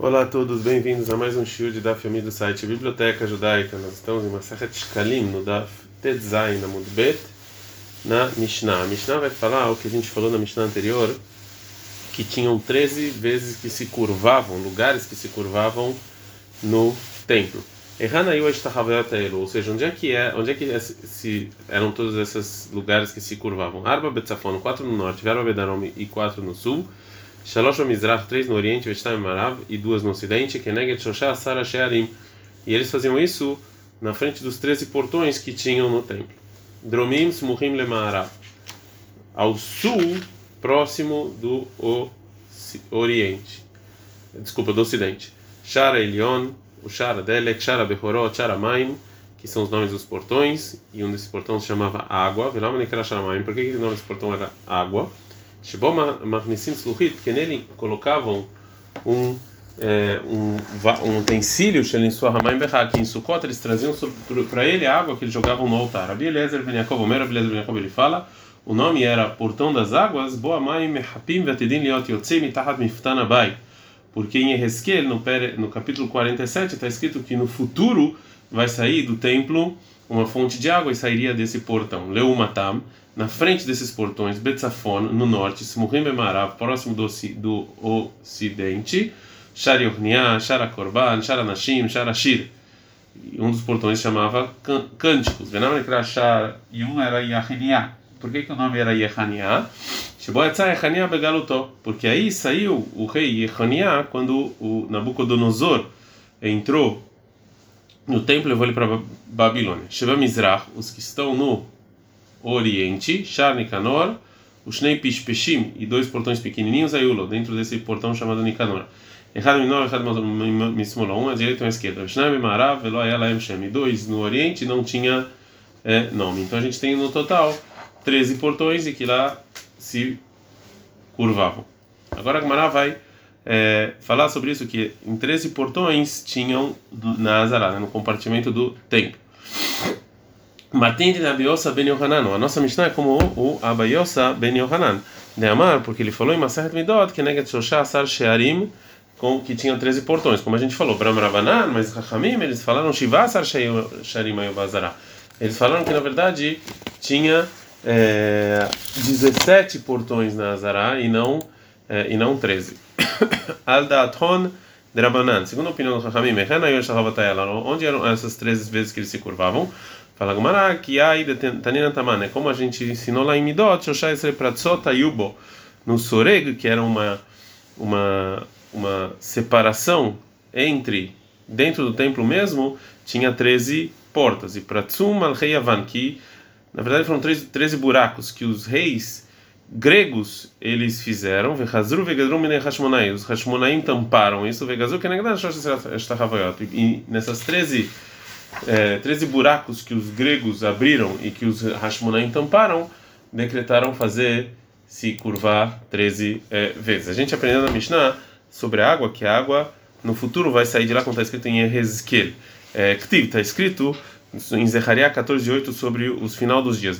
Olá a todos, bem-vindos a mais um de Daf Yomi do site Biblioteca Judaica. Nós estamos em Masachet Shkalim, no Daf Tetzain, na Mudbet, na Mishnah. A Mishnah vai falar o que a gente falou na Mishnah anterior, que tinham 13 vezes que se curvavam, lugares que se curvavam no templo. Ou seja, onde é que é, onde é que é, se, eram todos esses lugares que se curvavam? Arba Betzafon, quatro no norte, Verba Bedarom e quatro no sul. Shalosh Mizrach, três no Oriente, Vestam Marav e duas no Ocidente, Keneged Shoshá, Sara Shearim. E eles faziam isso na frente dos 13 portões que tinham no templo. Dromim Smuhim Lemarav. Ao sul, próximo do Oriente. Desculpa, do Ocidente. Shara Elion, o Shara Delek, Shara Behorot, Shara Maim, que são os nomes dos portões, e um desses portões se chamava Água. Por que o nome desse portão era Água? Shibom Magnisim Sluchit, porque nele colocavam um, é, um, um utensílio, que em Sukkot eles traziam para ele a água que eles jogavam no altar. Rabi Eliezer Ben Yaakov, Omer Rabi Eliezer Ben Yaakov, ele fala, o nome era Portão das Águas, Boa Mai Mehapim Vetedin Liot Yotzei Mitahat Miftana Bai. Porque em Ezequiel, no, no capítulo 47, está escrito que no futuro vai sair do templo uma fonte de água e sairia desse portão. Leumatam, na frente desses portões, Betzafon, no norte, Smurim Bemarav, próximo do, do ocidente, Shariornia, Sharakorban, Sharanashim, Sharashir. Um dos portões chamava Cânticos. E um era Yahania. Por que, que o nome era Yehania? Porque aí saiu o rei Yehania quando o Nabucodonosor entrou no templo levou ele para Babilônia. Sheva Mizrach, os que estão no Oriente, Shar Nicanor, os Shnei Pishpeshim e dois portões pequenininhos, Ayulo, dentro desse portão chamado Nicanor. Errado Minor, errado Mismola, um à direita e um à esquerda. Shnei Marav, Velo Ayala Shem. E dois no Oriente não tinha é, nome. Então a gente tem no total 13 portões e que lá se curvavam. Agora a Gemara vai é, falar sobre isso que em 13 portões tinham na Azará, né, no compartimento do templo. Matende na Abiosa ben Yohanan. A nossa Mishnah é como o Abayosa ben Yohanan. De Amar, porque ele falou em Maseret Midot que Neget Shoshá Sar Shearim, que tinha 13 portões. Como a gente falou, Bram Ravanan, mas Rachamim, eles falaram Shiva Sar Shearim Ayobazará. Eles falaram que na verdade tinha é, 17 portões na Azará e não, é, e não 13. Al Da'aton Drabanan. Segundo a opinião do Chachamim, onde eram essas três vezes que eles se curvavam? Fala Gumara, que aí Tanina Taman, é como a gente ensinou lá em Midot, Shoshai Pratzota Yubo, no Soreg, que era uma, uma, uma separação entre, dentro do templo mesmo, tinha 13 portas, e Pratzum al Yavan, que na verdade foram 13, 13 buracos que os reis gregos eles fizeram, Vehazru Vegadrum Mine Hashmonai, os Hashmonaim tamparam isso, Vegazru Kenegdan Shtachavayot, e nessas 13, é, 13 buracos que os gregos abriram e que os Hashmonaim tamparam, decretaram fazer se curvar 13 é, vezes. A gente aprendeu na Mishnah sobre a água, que a água no futuro vai sair de lá, como está escrito em Ezequiel. É, está escrito em Zecharia 14:8 sobre os final dos dias.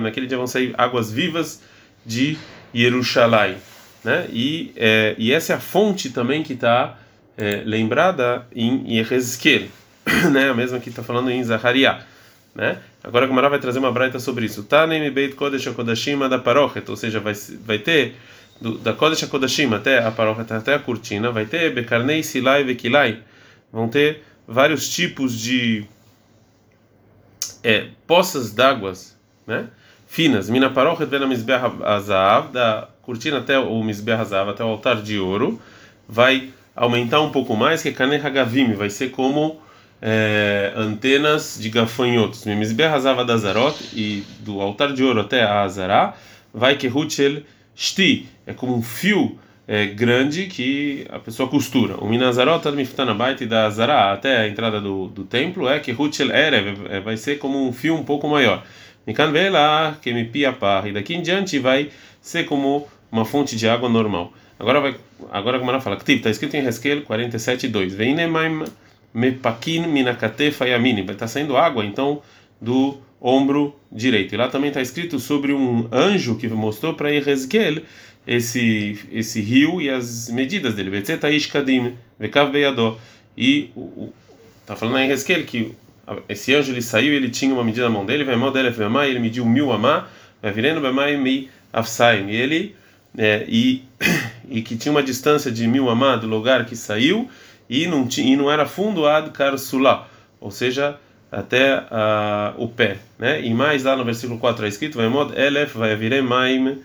Naquele dia vão sair águas vivas de Jerusalém, né? E é, e essa é a fonte também que está é, lembrada em Yehezkel, né? A mesma que está falando em Zecharia, né? Agora a Gemara vai trazer uma braita sobre isso. Tanem Beit Kodesh Kodashim da Parochet, ou seja, vai vai ter do, da Kodesh Kodashim até a Parochet até a cortina, vai ter Bekarnei Silai Vekilai, vão ter vários tipos de é, poças d'água, né? Finas. Mina parochet ben misbeah azav, da cortina até o misbeah azav, até o altar de ouro, vai aumentar um pouco mais, que kaneh hagavim, vai ser como é, antenas de gafanhotos. Misbeah azav da zarot, e do altar de ouro até a azará, vai que huchel shti, é como um fio é, grande que a pessoa costura. O Minazarot Miftanabaiti da Azara até a entrada do, do templo é que Huchel Erev é, vai ser como um fio um pouco maior. Mikan que me pia E daqui em diante vai ser como uma fonte de água normal. Agora vai, agora como ela fala, que está escrito em Heskel 47:2. Veinemaim mepakin minakatefa yamini. Vai estar tá saindo água então do ombro direito. E lá também está escrito sobre um anjo que mostrou para Ezequiel esse esse rio e as medidas dele. Vetzetaish kadim, vekav beyadó. E o, tá falando em Hezkel que esse anjo ele saiu, ele tinha uma medida na mão dele, vai mal dele, ele mediu mil amá, vai virando bemai mi afsaim. Ele é, e e que tinha uma distância de mil amá do lugar que saiu e não tinha e não era fundo ad karsulá, ou seja até uh, o pé, né? E mais lá no versículo 4 é escrito: vai mod elef vai virem maim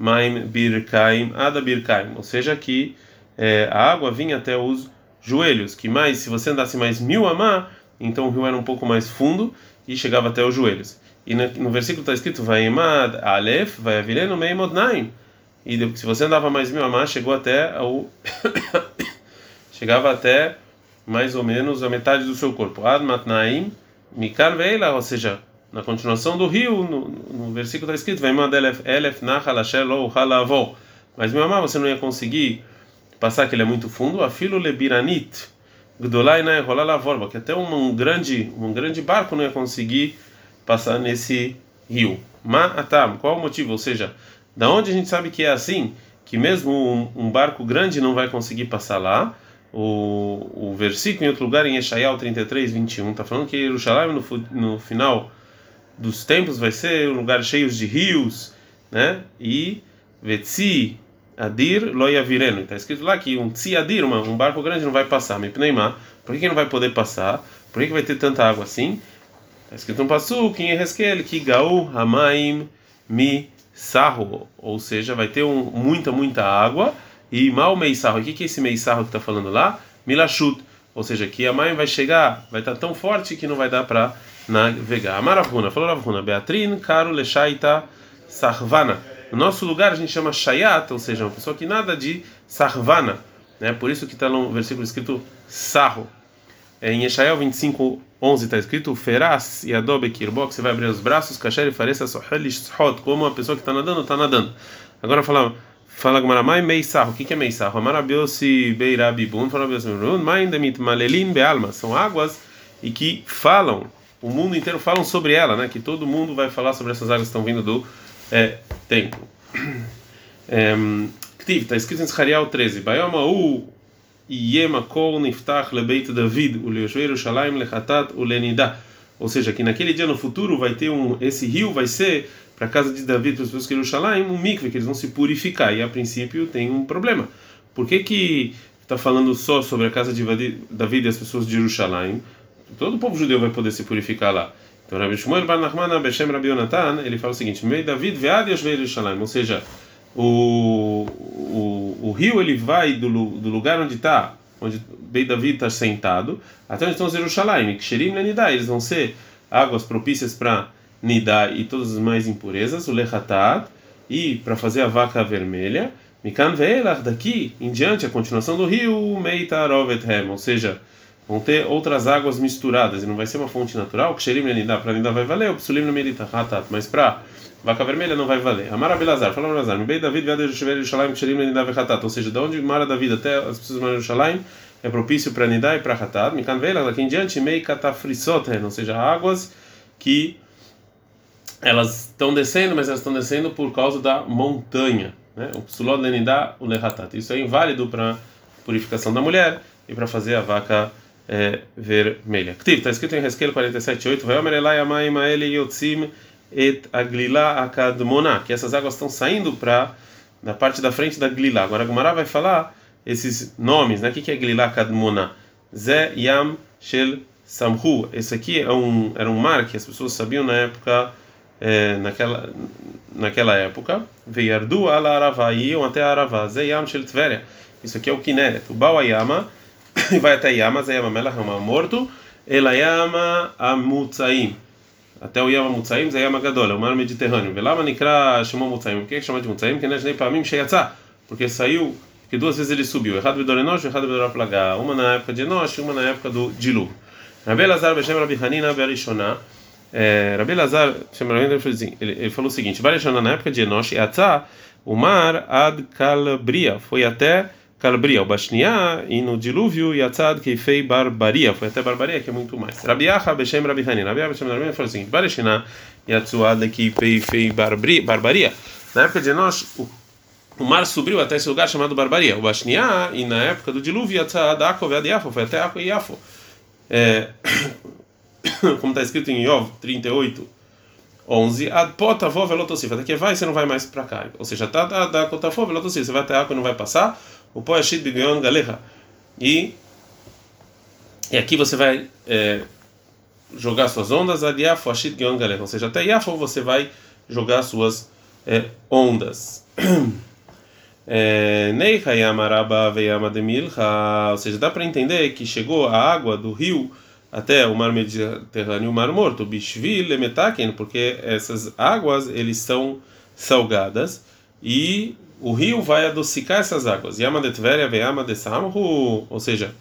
maim birkaim ada birkaim, ou seja que é, a água vinha até os joelhos, que mais se você andasse mais mil amá, então o rio era um pouco mais fundo e chegava até os joelhos. E no, no versículo está escrito: vai emad alef vai virem meim modnaim. E se você andava mais mil amá, chegou até o chegava até mais ou menos a metade do seu corpo. Ad matnaim Mikan veila, ou seja, na continuação do rio, no, no versículo está escrito: elef. Mas meu amado, você não ia conseguir passar, que ele é muito fundo. Afilo lebiranit, gdolai na que até um, grande, um grande barco não ia conseguir passar nesse rio. Ma atam, qual o motivo? Ou seja, da onde a gente sabe que é assim, que mesmo um, um barco grande não vai conseguir passar lá o, o versículo em outro lugar, em Eshayal 33, 21, está falando que Jerusalém no, no final dos tempos vai ser um lugar cheio de rios, né? E Vetsi Adir Loyavireno. Está escrito lá que um Tsi Adir, uma, um barco grande, não vai passar. Mipneimá. Por que, que não vai poder passar? Por que, que vai ter tanta água assim? Está escrito um passo que em Ereskel, que Gaú Hamaim Mi Sarro. Ou seja, vai ter um, muita, muita água e mal meissarro, o que, que é esse meissarro que está falando lá? Milachut, ou seja, que a mãe vai chegar, vai estar tá tão forte que não vai dar para navegar. Amaravuna, falou Ravuna, Beatrin, Caro, Lechaita, Sarvana. No nosso lugar a gente chama Shayat, ou seja, uma pessoa que nada de Sarvana, né? Por isso que está no versículo escrito Sarro. É, em Eshael 25, 11 está escrito Feraz e Adobe Kirbo, que você vai abrir os braços, Kasher e Fareça Sohelish como uma pessoa que está nadando, está nadando. Agora falamos Fala Gmaramai Meissarro. O que é Meissarro? Amarabiosi Beirabibun, Farabiosi Maindemit Malelin Bealma. São águas e que falam, o mundo inteiro falam sobre ela, né? Que todo mundo vai falar sobre essas águas que estão vindo do é, templo. Está escrito em Zechariah 13: Bayoma u Niftach Lebeit David, o Yerushalayim Lechatat o Lenida. Ou seja, que naquele dia no futuro vai ter um. Esse rio vai ser para a casa de Davi, para as pessoas que Jerusalém, um mikve, que eles vão se purificar. E a princípio tem um problema. Por que que está falando só sobre a casa de Davi e as pessoas de Jerusalém? Todo o povo judeu vai poder se purificar lá. Então, Rabbi Shmuel Bar Nachman Beshem Rabbi Yonatan, ele fala o seguinte: Mei David vead Yoshvei Jerusalém. Ou seja, o, o, o rio ele vai do, do lugar onde está, onde Beit David está sentado, até onde estão os Jerusalém, que Sherim Lenidá, eles vão ser águas propícias para nidá e todas as mais impurezas, o lechatat, e para fazer a vaca vermelha, mikan ve'elach, daqui em diante, a continuação do rio, meitarovethem, ou seja, vão ter outras águas misturadas, e não vai ser uma fonte natural, que xerim nidá, para nidá vai valer, o psulim no meritahatat, mas para vaca vermelha não vai valer. Amara Belazar, fala Belazar, me bem David veio de Jerusalém, xerim nidá vechatat, ou seja, de onde Mara David até as pessoas de Jerusalém, é propício para nidá e para hatat, mikan ve'elach, daqui em diante, mei katafrisoten, ou seja, águas que elas estão descendo, mas elas estão descendo por causa da montanha. Né? O psulod lenidá o lehatat. Isso é inválido para purificação da mulher e para fazer a vaca é, vermelha. Está escrito em Resquel 47:8, Vayomer elai amayim aeli yotzim et aglila akadmona, que essas águas estão saindo para da parte da frente da glila. Agora a Gumara vai falar esses nomes, né? O que é glila akadmona? Ze yam shel samhu. Esse aqui é um era um mar que as pessoas sabiam na época é, naquela naquela época, Veiardu ala Aravá, iam até Aravá, Zeyam Shel Tveria. Isso aqui é o Kineret. O Bauayama, e vai até Yama, Zeyama Melach é o morto, Elayama Amutzaim. Até o Yama Mutzaim, Zeyama Gadol, é o mar Mediterrâneo. Velama Nikra chamou Mutzaim. Por que chama de Mutzaim? Porque nem Pamim Sheyatza. Porque saiu, porque duas vezes ele subiu. Errado Vidor Enosh, errado Vidor Plagá. Uma na época de Enosh, uma na época do Dilu. Rabi Lazar Beshem Rabi Hanina Berishonah. É, Rabi Lazar, assim, ele, falou o seguinte: Barishana, na época de Enosh, Yatzá, o mar ad Calbria, foi até Calbria, o Bashniá, e no dilúvio, Yatzad, fez Barbaria, foi até Barbaria, que é muito mais. Rabi Acha, Beshem Rabi Hanin, Rabi Acha, Beshem Rabi Hanin, falou seguinte: Barishana, Yatzuad, que fez Barbaria. Na época de Enosh, o, o mar subiu até esse lugar chamado Barbaria. O Bashniá, e na época do dilúvio, da Akov Yafo, foi até Ako e Yafo. É, como está escrito em Yov 38, 11, Ad potavó velotosif, até que vai, você não vai mais para cá. Ou seja, tá da kotafó velotosif, você vai até Ako e não vai passar. O pó é shit bigayon galeha. E, e aqui você vai é, jogar suas ondas, Ad Yafo ashit bigayon galeha. Ou seja, até Yafo você vai jogar suas é, ondas. É, ou seja, dá para entender que chegou a água do rio até o mar Mediterrâneo, o mar Morto, Bishvil Lemetaken, porque essas águas eles são salgadas e o rio vai adocicar essas águas. De de ou seja,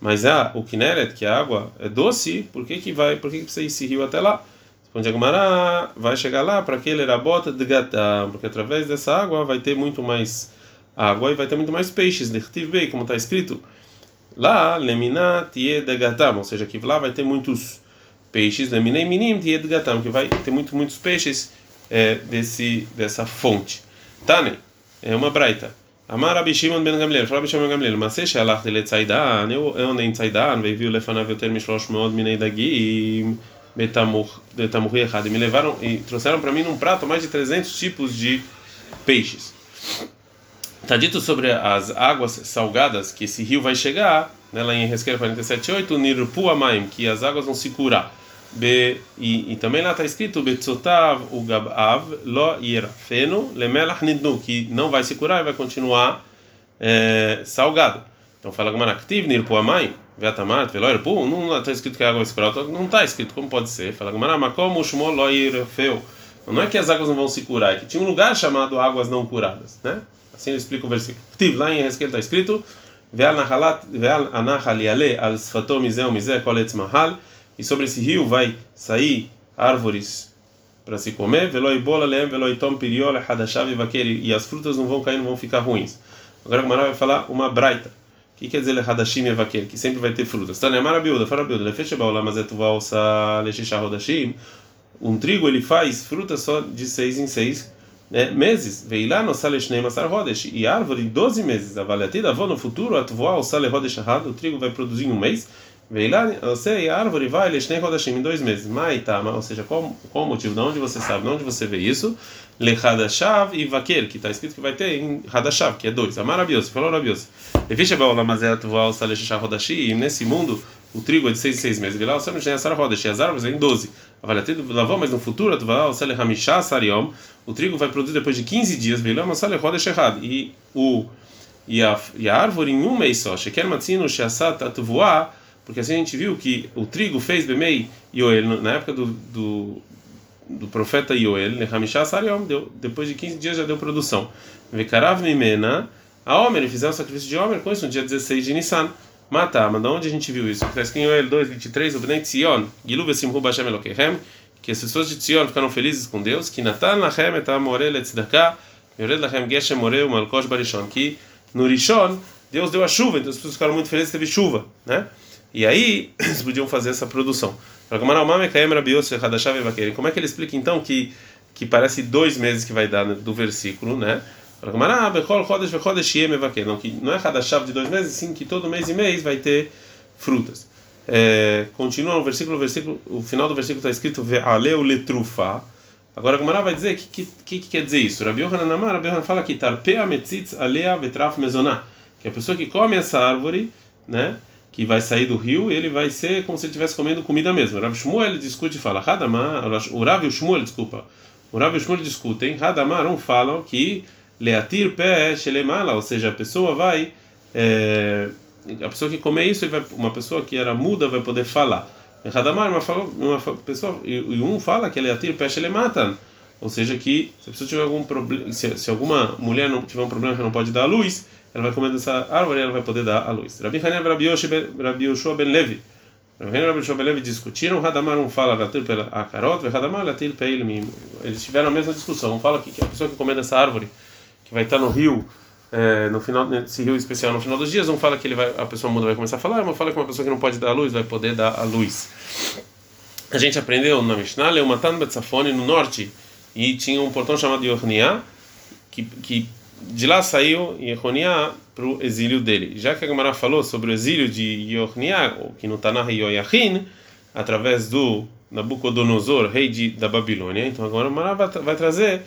mas a, o Kineret, que a água é doce, por que que vai, por que que precisa ir esse rio até lá? Responde Agmará, vai chegar lá para aquele era bota de gata, porque através dessa água vai ter muito mais água e vai ter muito mais peixes, bem, como está escrito. Lá, lemina tiedegatam, ou seja, que lá vai ter muitos peixes, leminei minim tiedegatam, que vai ter muito, muitos peixes é, desse, dessa fonte. Tane, é uma braita. Amar Rabi Shimon ben Gamliel, Rabi Shimon ben Gamliel, mas se shalach de tzaidan, eu andei em tzaidan, veio lefanav yoter mishlosh meod minei dagim, betamur errado, me levaram e trouxeram para mim num prato mais de 300 tipos de peixes. Está dito sobre as águas salgadas que esse rio vai chegar, né, lá em Resqueira 47:8, Nirpu Amaim, que as águas vão se curar. Be, e, e também lá está escrito Betzotav Ugabav Lo Yerafenu Lemelach Nidnu, que não vai se curar e vai continuar é, salgado. Então fala Gmaraktiv Nirpu Amaim, Vetamat Velo Yerpu, não está escrito que a água vai se curar, não está escrito, como pode ser? Fala Gmaramakom Ushmo Lo Yerafeu. Não é que as águas não vão se curar, é que tinha um lugar chamado águas não curadas, né? Assim ele explica o versículo. Tiv, lá em Ezequiel está escrito: Veal anachal yale al sfato mizeh mizeh koletz mahal. E sobre esse rio vai sair árvores para se comer. Veloi bola leem, veloi tom piriol, hadashav vaqueri. E as frutas não vão cair, não vão ficar ruins. Agora o Mará vai falar uma braita. O que quer dizer hadashim e vaqueri? Que sempre vai ter frutas. Tá, né? Marabiuda, fala biuda. Lefeche baolam azetuval sa leshisha rodashim. Um trigo ele faz frutas só de seis em seis né, meses. Veilá no sale shnei masar rodesh. E árvore 12 meses. Avaliatida avó no futuro, atvoa o sale rodesh. O trigo vai produzir em um mês. Veilá, você a árvore vai leshnei rodeshim em dois meses. Maitama, ou seja, qual, qual o motivo? De onde você sabe? De onde você vê isso? Lechadashav e vaquer, que está escrito que vai ter em Hadashav, que é dois. Amar Rabiose, falou Rabiose. Levisha baola mazé atvoa o sale rodesh. E nesse mundo o trigo é de seis em seis meses. Vilá, você não tem essa roda, as árvores em doze. Lavou, mas no futuro, o trigo vai produzir depois de 15 dias. Vilá, mas sale roda errado. E o e a, e a árvore em um mês só. Sheker matzino sheasat atvoa, porque assim a gente viu que o trigo fez bemei Yoel na época do, do do profeta Yoel, Sariom, deu, depois de 15 dias já deu produção. Vekarav Mimena, a Homer, fizeram o sacrifício de Homer com isso no dia 16 de Nissan. Mata, mas de onde a gente viu isso? Está escrito em Joel 2, 23, o Bnei Tzion, Gilu Besimhu Bashem Elokehem, que as pessoas de Tzion ficaram felizes com Deus, que Natan Lachem et Amore Letzdaka, Yored Lachem Geshem More Malkosh Barishon, que no Rishon Deus deu a chuva, então as pessoas ficaram muito felizes, teve chuva, né? E aí eles podiam fazer essa produção. Como é que ele explica então que que parece dois meses que vai dar do versículo, né? Não, que não é cada chave de dois meses, sim que todo mês e mês vai ter frutas. É, continua no versículo, versículo, o final do versículo está escrito Ve'aleu letrufa. Agora a vai dizer o que, que, que, quer dizer isso. Rabi Yohanan Amar, Rabi Yohanan fala que tarpea metzitz alea vetraf mezoná. Que a pessoa que come essa árvore, né, que vai sair do rio, ele vai ser como se ele estivesse comendo comida mesmo. Rabi Shmuel discute e fala, Hadamar, o Rabi Shmuel, desculpa, o Rabi Shmuel discutem, Hadamar, um falam que leatir pé shelemala, ou seja, a pessoa vai é, a pessoa que comer isso, vai, uma pessoa que era muda vai poder falar. Radamar, uma, uma pessoa e um fala que leatir pé shelematan, ou seja, que se a pessoa tiver algum problema, se, se, alguma mulher não tiver um problema que não pode dar luz, ela vai comer dessa árvore e ela vai poder dar a luz. Rabi Hanev Rabi Yoshua ben Levi Rabi Hanev Rabi Yoshua ben Levi discutiram, Radamar um fala leatir pela akarot, Radamar leatir pé Eles tiveram a mesma discussão. Um fala que a pessoa que comer dessa árvore que vai estar no rio, é, no final nesse rio especial no final dos dias, um fala que ele vai, a pessoa muda vai começar a falar, uma fala que uma pessoa que não pode dar a luz vai poder dar a luz. A gente aprendeu na Mishnah, Leumatan Betzafone, no norte, e tinha um portão chamado Yornia, que, que de lá saiu Yehonia para o exílio dele. Já que a Gemara falou sobre o exílio de Yehonia, que no Tanah Yoyachin, através do Nabucodonosor, rei de, da Babilônia, então agora a Gemara vai, trazer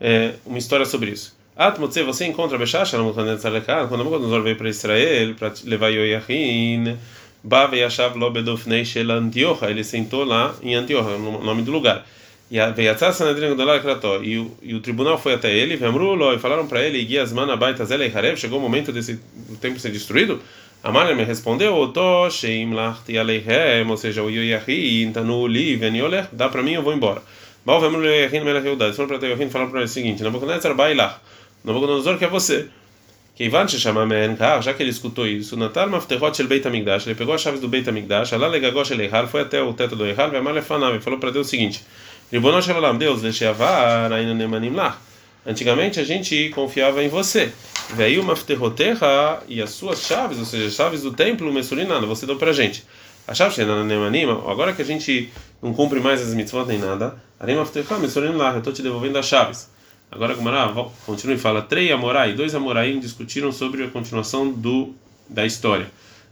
é, uma história sobre isso. Atmotze, você encontra Bechasha, quando Nabucodonosor veio para Israel para levar Yoyachin, Bava Yashav Lobedofnei Shel Antiocha, ele sentou lá em Antiocha, no nome do lugar. E a Sanedrin e o e o tribunal foi até ele, e falaram para ele, Guiasman Abaitazela e Harev, chegou o momento desse tempo ser destruído. Amar me respondeu, Oto Sheim Lachti Aleihem, ou seja, o Yoyahi, Tanu Li, Venioler, dá para mim, eu vou embora. Mal Vemru Yoyahi, Melech Yehudá, eles foram para Yoyahi e falaram para ele o seguinte, Nabucodonosor, Bailach, Nabucodonosor quer você. Keivan Sheshama Menkar, já que ele escutou isso, Natal Mafterot Shel Beit HaMikdash, ele pegou as chaves do Beit HaMikdash, Alá Legagosh Eleihal, foi até o teto do Eihal, Vemar Lefanav, e falou para Deus o seguinte, Ribono Shalom, Deus, Lecheavar, Aina Nemanim lá. Antigamente a gente confiava em você. Veio uma fterroterra e as suas chaves, ou seja, as chaves do templo, Messurinana, você deu pra gente. A chave Nemanim, agora que a gente não cumpre mais as mitzvot nem nada, Arema Fterroterra, Messurinana eu estou te devolvendo as chaves. Agora Gumara continua e fala: Três Amorai, dois Amorai discutiram sobre a continuação do, da história.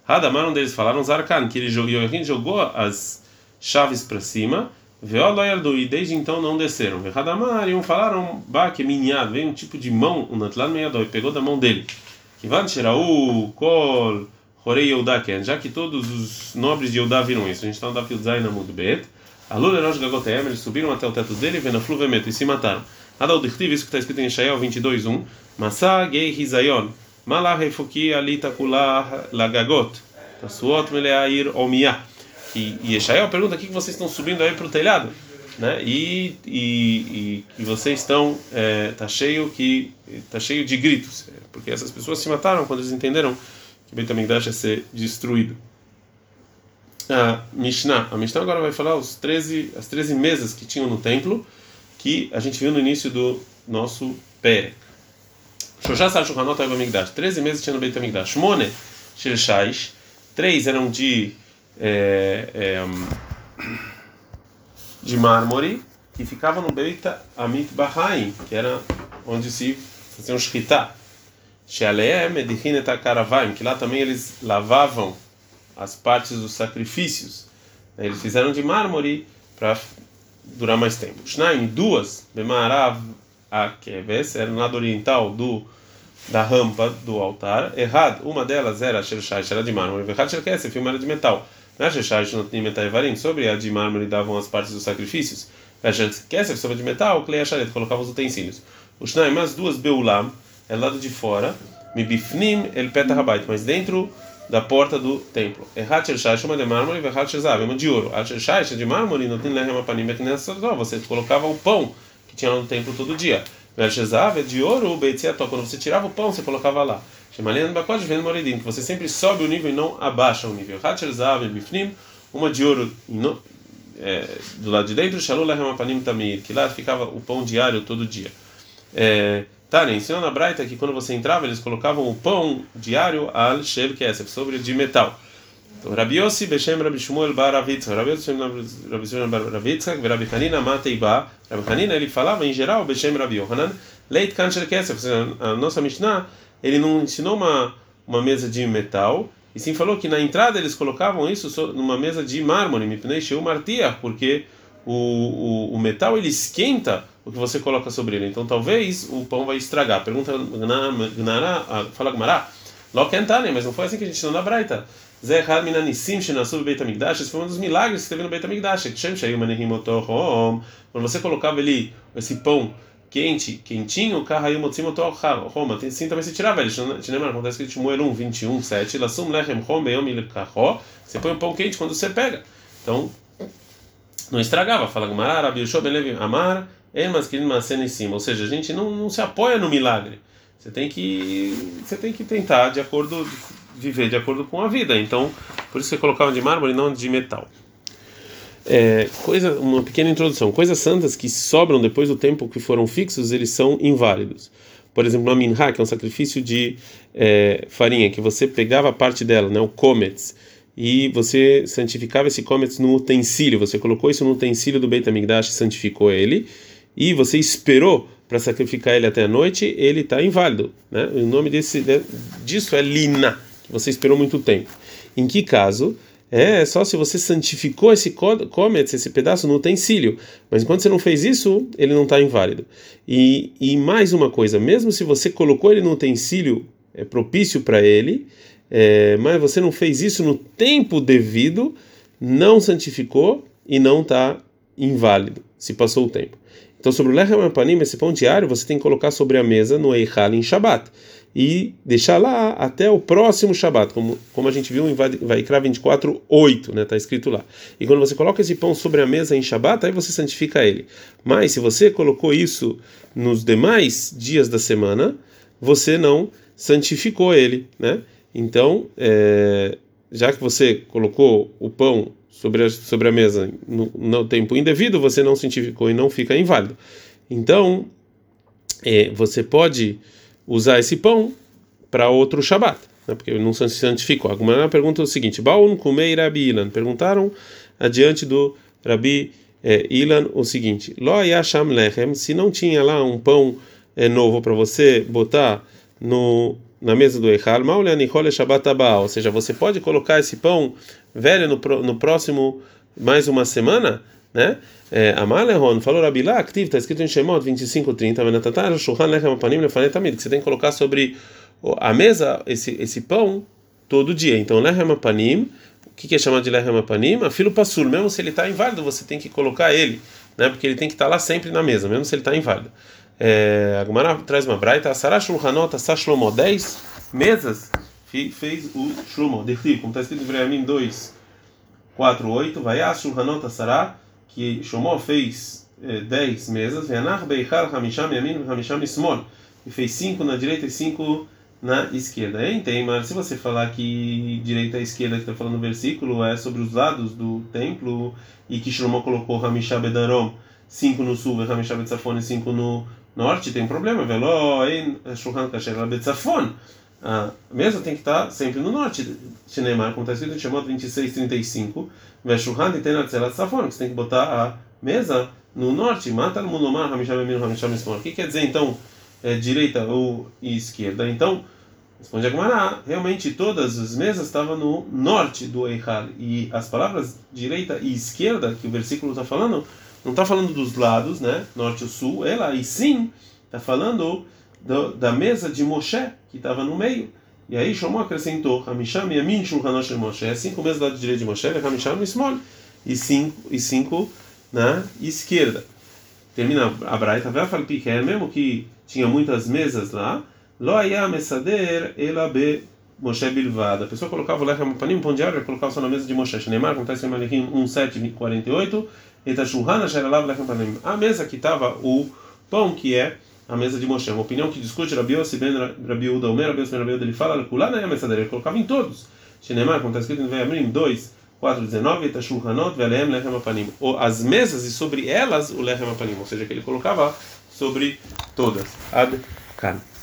Hadamar, um deles falaram Zarkan, que ele jogou, jogou as chaves para cima e desde então não desceram. Radamar, e um falaram, Baque, minhado, veio um tipo de mão, um Natlan Meyadoi, pegou da mão dele. Kivan Sheraú, Kol, Horei Yehudaken, já que todos os nobres de Yehudá viram isso. A gente está no Dafil Zaina Mudbet. Alul Erosh Gagotem, eles subiram até o teto dele, vendo a fluvemeto e se mataram. Adal Dichtiv, isso que está escrito em Ishael 22.1. Massa Gei Hizayon, Malah Refuki Alita Kulah Lagagot, Tasuot Meleair Omiyah. E, e Eshael pergunta: o que vocês estão subindo aí para o telhado? Né? E, e, e, vocês estão é, tá cheio que tá cheio de gritos, porque essas pessoas se mataram quando eles entenderam que Beit HaMikdash ia ser destruído. A Mishnah, a Mishnah agora vai falar os 13, as 13 mesas que tinham no templo, que a gente viu no início do nosso Perek. Shoshá Shulchanot HaMikdash, 13 mesas tinha no Beit HaMikdash. Shmone Shirshaish, três eram de é, é, de mármore que ficava no Beita Amit Bahaim, que era onde se faziam shkita. Shealeem edichinet karavaim, que lá também eles lavavam as partes dos sacrifícios. Eles fizeram de mármore para durar mais tempo. Shnaim, duas, Bemarav Akeves, era no lado oriental do da rampa do altar. Errado, uma delas era Shershai, era de mármore. Errado, Sherkesef, uma era de metal. Sobre a de mármore davam as partes dos sacrifícios. Kesef, sobre de metal, Klei Asharet, colocava os utensílios. O Shnai, mas duas Beulam, é lado de fora, Mibifnim el Petahabait, mas dentro da porta do templo. Errat Shershai, uma de mármore, Verrat Sherzav, uma de ouro. A Shershai, de mármore, não tem lehem apanim, você colocava o pão que tinha no templo todo dia. Vershezav é de ouro, o Beitziató, quando você tirava o pão, você colocava lá. Que você sempre sobe o nível e não abaixa o nível. Uma de ouro é, do lado de dentro, que lá ficava o pão diário todo dia. É, tá? Ensinou na Braita que quando você entrava, eles colocavam o pão diário al Shel Kesef, sobre de metal. Então, Rabi Yossi Beshem Rabi Shmuel Bar Rabi Yossi Rabi Shmuel Bar Ravitzak, Rabi Hanina Mateiba, Rabi Hanina ele falava em geral Beshem Rabi Yohanan, Leit Kancher Kesef, a nossa Mishnah ele não ensinou uma, uma mesa de metal, e sim falou que na entrada eles colocavam isso numa mesa de mármore, porque o, o, o metal ele esquenta o que você coloca sobre ele. Então talvez o pão vai estragar. Pergunta Gnara, ah, fala Gmará, Lokentane, mas não foi assim que a gente ensinou na Braita. Zé Minanissim Shenasub Beit HaMikdash, esse foi um dos milagres que teve no Beit HaMikdash. Quando você colocava ali esse pão quente, quentinho, carraio motzim Roma. Sim, também se tirava ele. Tinemar, acontece que Shmuel 1, 21, 7. Lassum lechem beyom ilkachó. Você põe um pão quente quando você pega. Então, não estragava. Fala Gamara, Rabi Yoshua ben Amar, Emas Kirin Masen em cima. Ou seja, a gente não, não se apoia no milagre. Você tem que você tem que tentar de acordo viver de acordo com a vida. Então, por isso você colocava de mármore e não de metal. É, coisa, uma pequena introdução. Coisas santas que sobram depois do tempo que foram fixos, eles são inválidos. Por exemplo, a minha, que é um sacrifício de é, farinha, que você pegava parte dela, né, o comets, e você santificava esse comets no utensílio. Você colocou isso no utensílio do Beit HaMikdash, santificou ele, e você esperou para sacrificar ele até a noite, ele está inválido. Né? O nome desse, disso é lina, que você esperou muito tempo. Em que caso? É só se você santificou esse comet, esse pedaço no utensílio. Mas enquanto você não fez isso, ele não está inválido. E, e mais uma coisa, mesmo se você colocou ele no utensílio é propício para ele, é, mas você não fez isso no tempo devido, não santificou e não está inválido, se passou o tempo. Então, sobre o lechem apanim, esse pão diário, você tem que colocar sobre a mesa no Eichal em Shabat e deixar lá até o próximo Shabat, como, como a gente viu em Vaikra 24, 8, né? Está escrito lá. E quando você coloca esse pão sobre a mesa em Shabat, aí você santifica ele. Mas se você colocou isso nos demais dias da semana, você não santificou ele, né? Então, é, já que você colocou o pão sobre a, sobre a mesa no, no tempo indevido, você não santificou e não fica inválido. Então, é, você pode usar esse pão para outro Shabat, né, porque não se santificou. A pergunta é o seguinte: Baun Kumei Rabi Ilan. Perguntaram adiante do Rabi é, Ilan o seguinte: Lo Yasham Lechem, se não tinha lá um pão é, novo para você botar no na mesa do Echal, ou seja, você pode colocar esse pão velho no, no próximo mais uma semana, né? É, Amalehon falou Rabilá, activo, está escrito em Shemot 25:30, Venatatar Shulchan Lechem Apanim Lefanetamid, que você tem que colocar sobre a mesa esse esse pão todo dia. Então Lechem Apanim, o que é chamado de Lechem Apanim? Afilo Passul, mesmo se ele está inválido, você tem que colocar ele, né? Porque ele tem que estar tá lá sempre na mesa, mesmo se ele está inválido. É, a traz uma braita, Sarah Shulchanot, Asa Shlomo, 10 mesas fez o Shlomo, como está escrito em Vreamim 2, 4, 8, vai a Shulchanot Sarah, que Shlomo fez 10 é, mesas, Beichar Hamisham Hamisham e fez 5 na direita e 5 na esquerda. Hein? Tem, mas se você falar que direita e esquerda que está falando no versículo é sobre os lados do templo e que Shlomo colocou Hamisham Bedarom, 5 no sul, Hamisham Betzafon e 5 no norte, tem problema. Velo em Shulchan Kasher Betzafon. A mesa tem que estar sempre no norte. Shinemar, como está escrito em Shemot 26, 35. Veshulchan tem Tenatzelat Safon, que você tem que botar a mesa no norte. Mata no Munomar, Hamisham Hamisham Esmor. O que quer dizer então é, direita ou esquerda? Então, responde a Gemara, realmente todas as mesas estavam no norte do Eichal. E as palavras direita e esquerda, que o versículo está falando, não está falando dos lados, né? Norte e sul, ela, e sim está falando do, da mesa de Moshe, que estava no meio. E aí Shlomo acrescentou, Hamisham Yamin Shulchanosh de Moshe, é cinco mesas do lado direito de Moshe, Hamisham Ismol, e cinco, e cinco na esquerda. Termina a Braita, é mesmo que tinha muitas mesas lá, Lo Mesader Elabe Moshe Bilvada. A pessoa colocava o lechem panim, pão de árvore, colocava só na mesa de Moshe. Shneimar, acontece em Malechim 1, 7, 48. A mesa que estava o pão, que é a mesa de Moshe. Uma opinião que discute Rabi Yossi ben Rabi Uda Omer, Rabi Yossi ben Rabi Uda, ele fala, Kulana é a mesa dele, ele colocava em todos. Shinemar, como está escrito em Ve'amrim 2, 4, 19, Etashulhanot, Ve'aleem Lechem Apanim. As mesas e sobre elas o Lechem Apanim, ou seja, que ele colocava sobre todas. Ad Kan.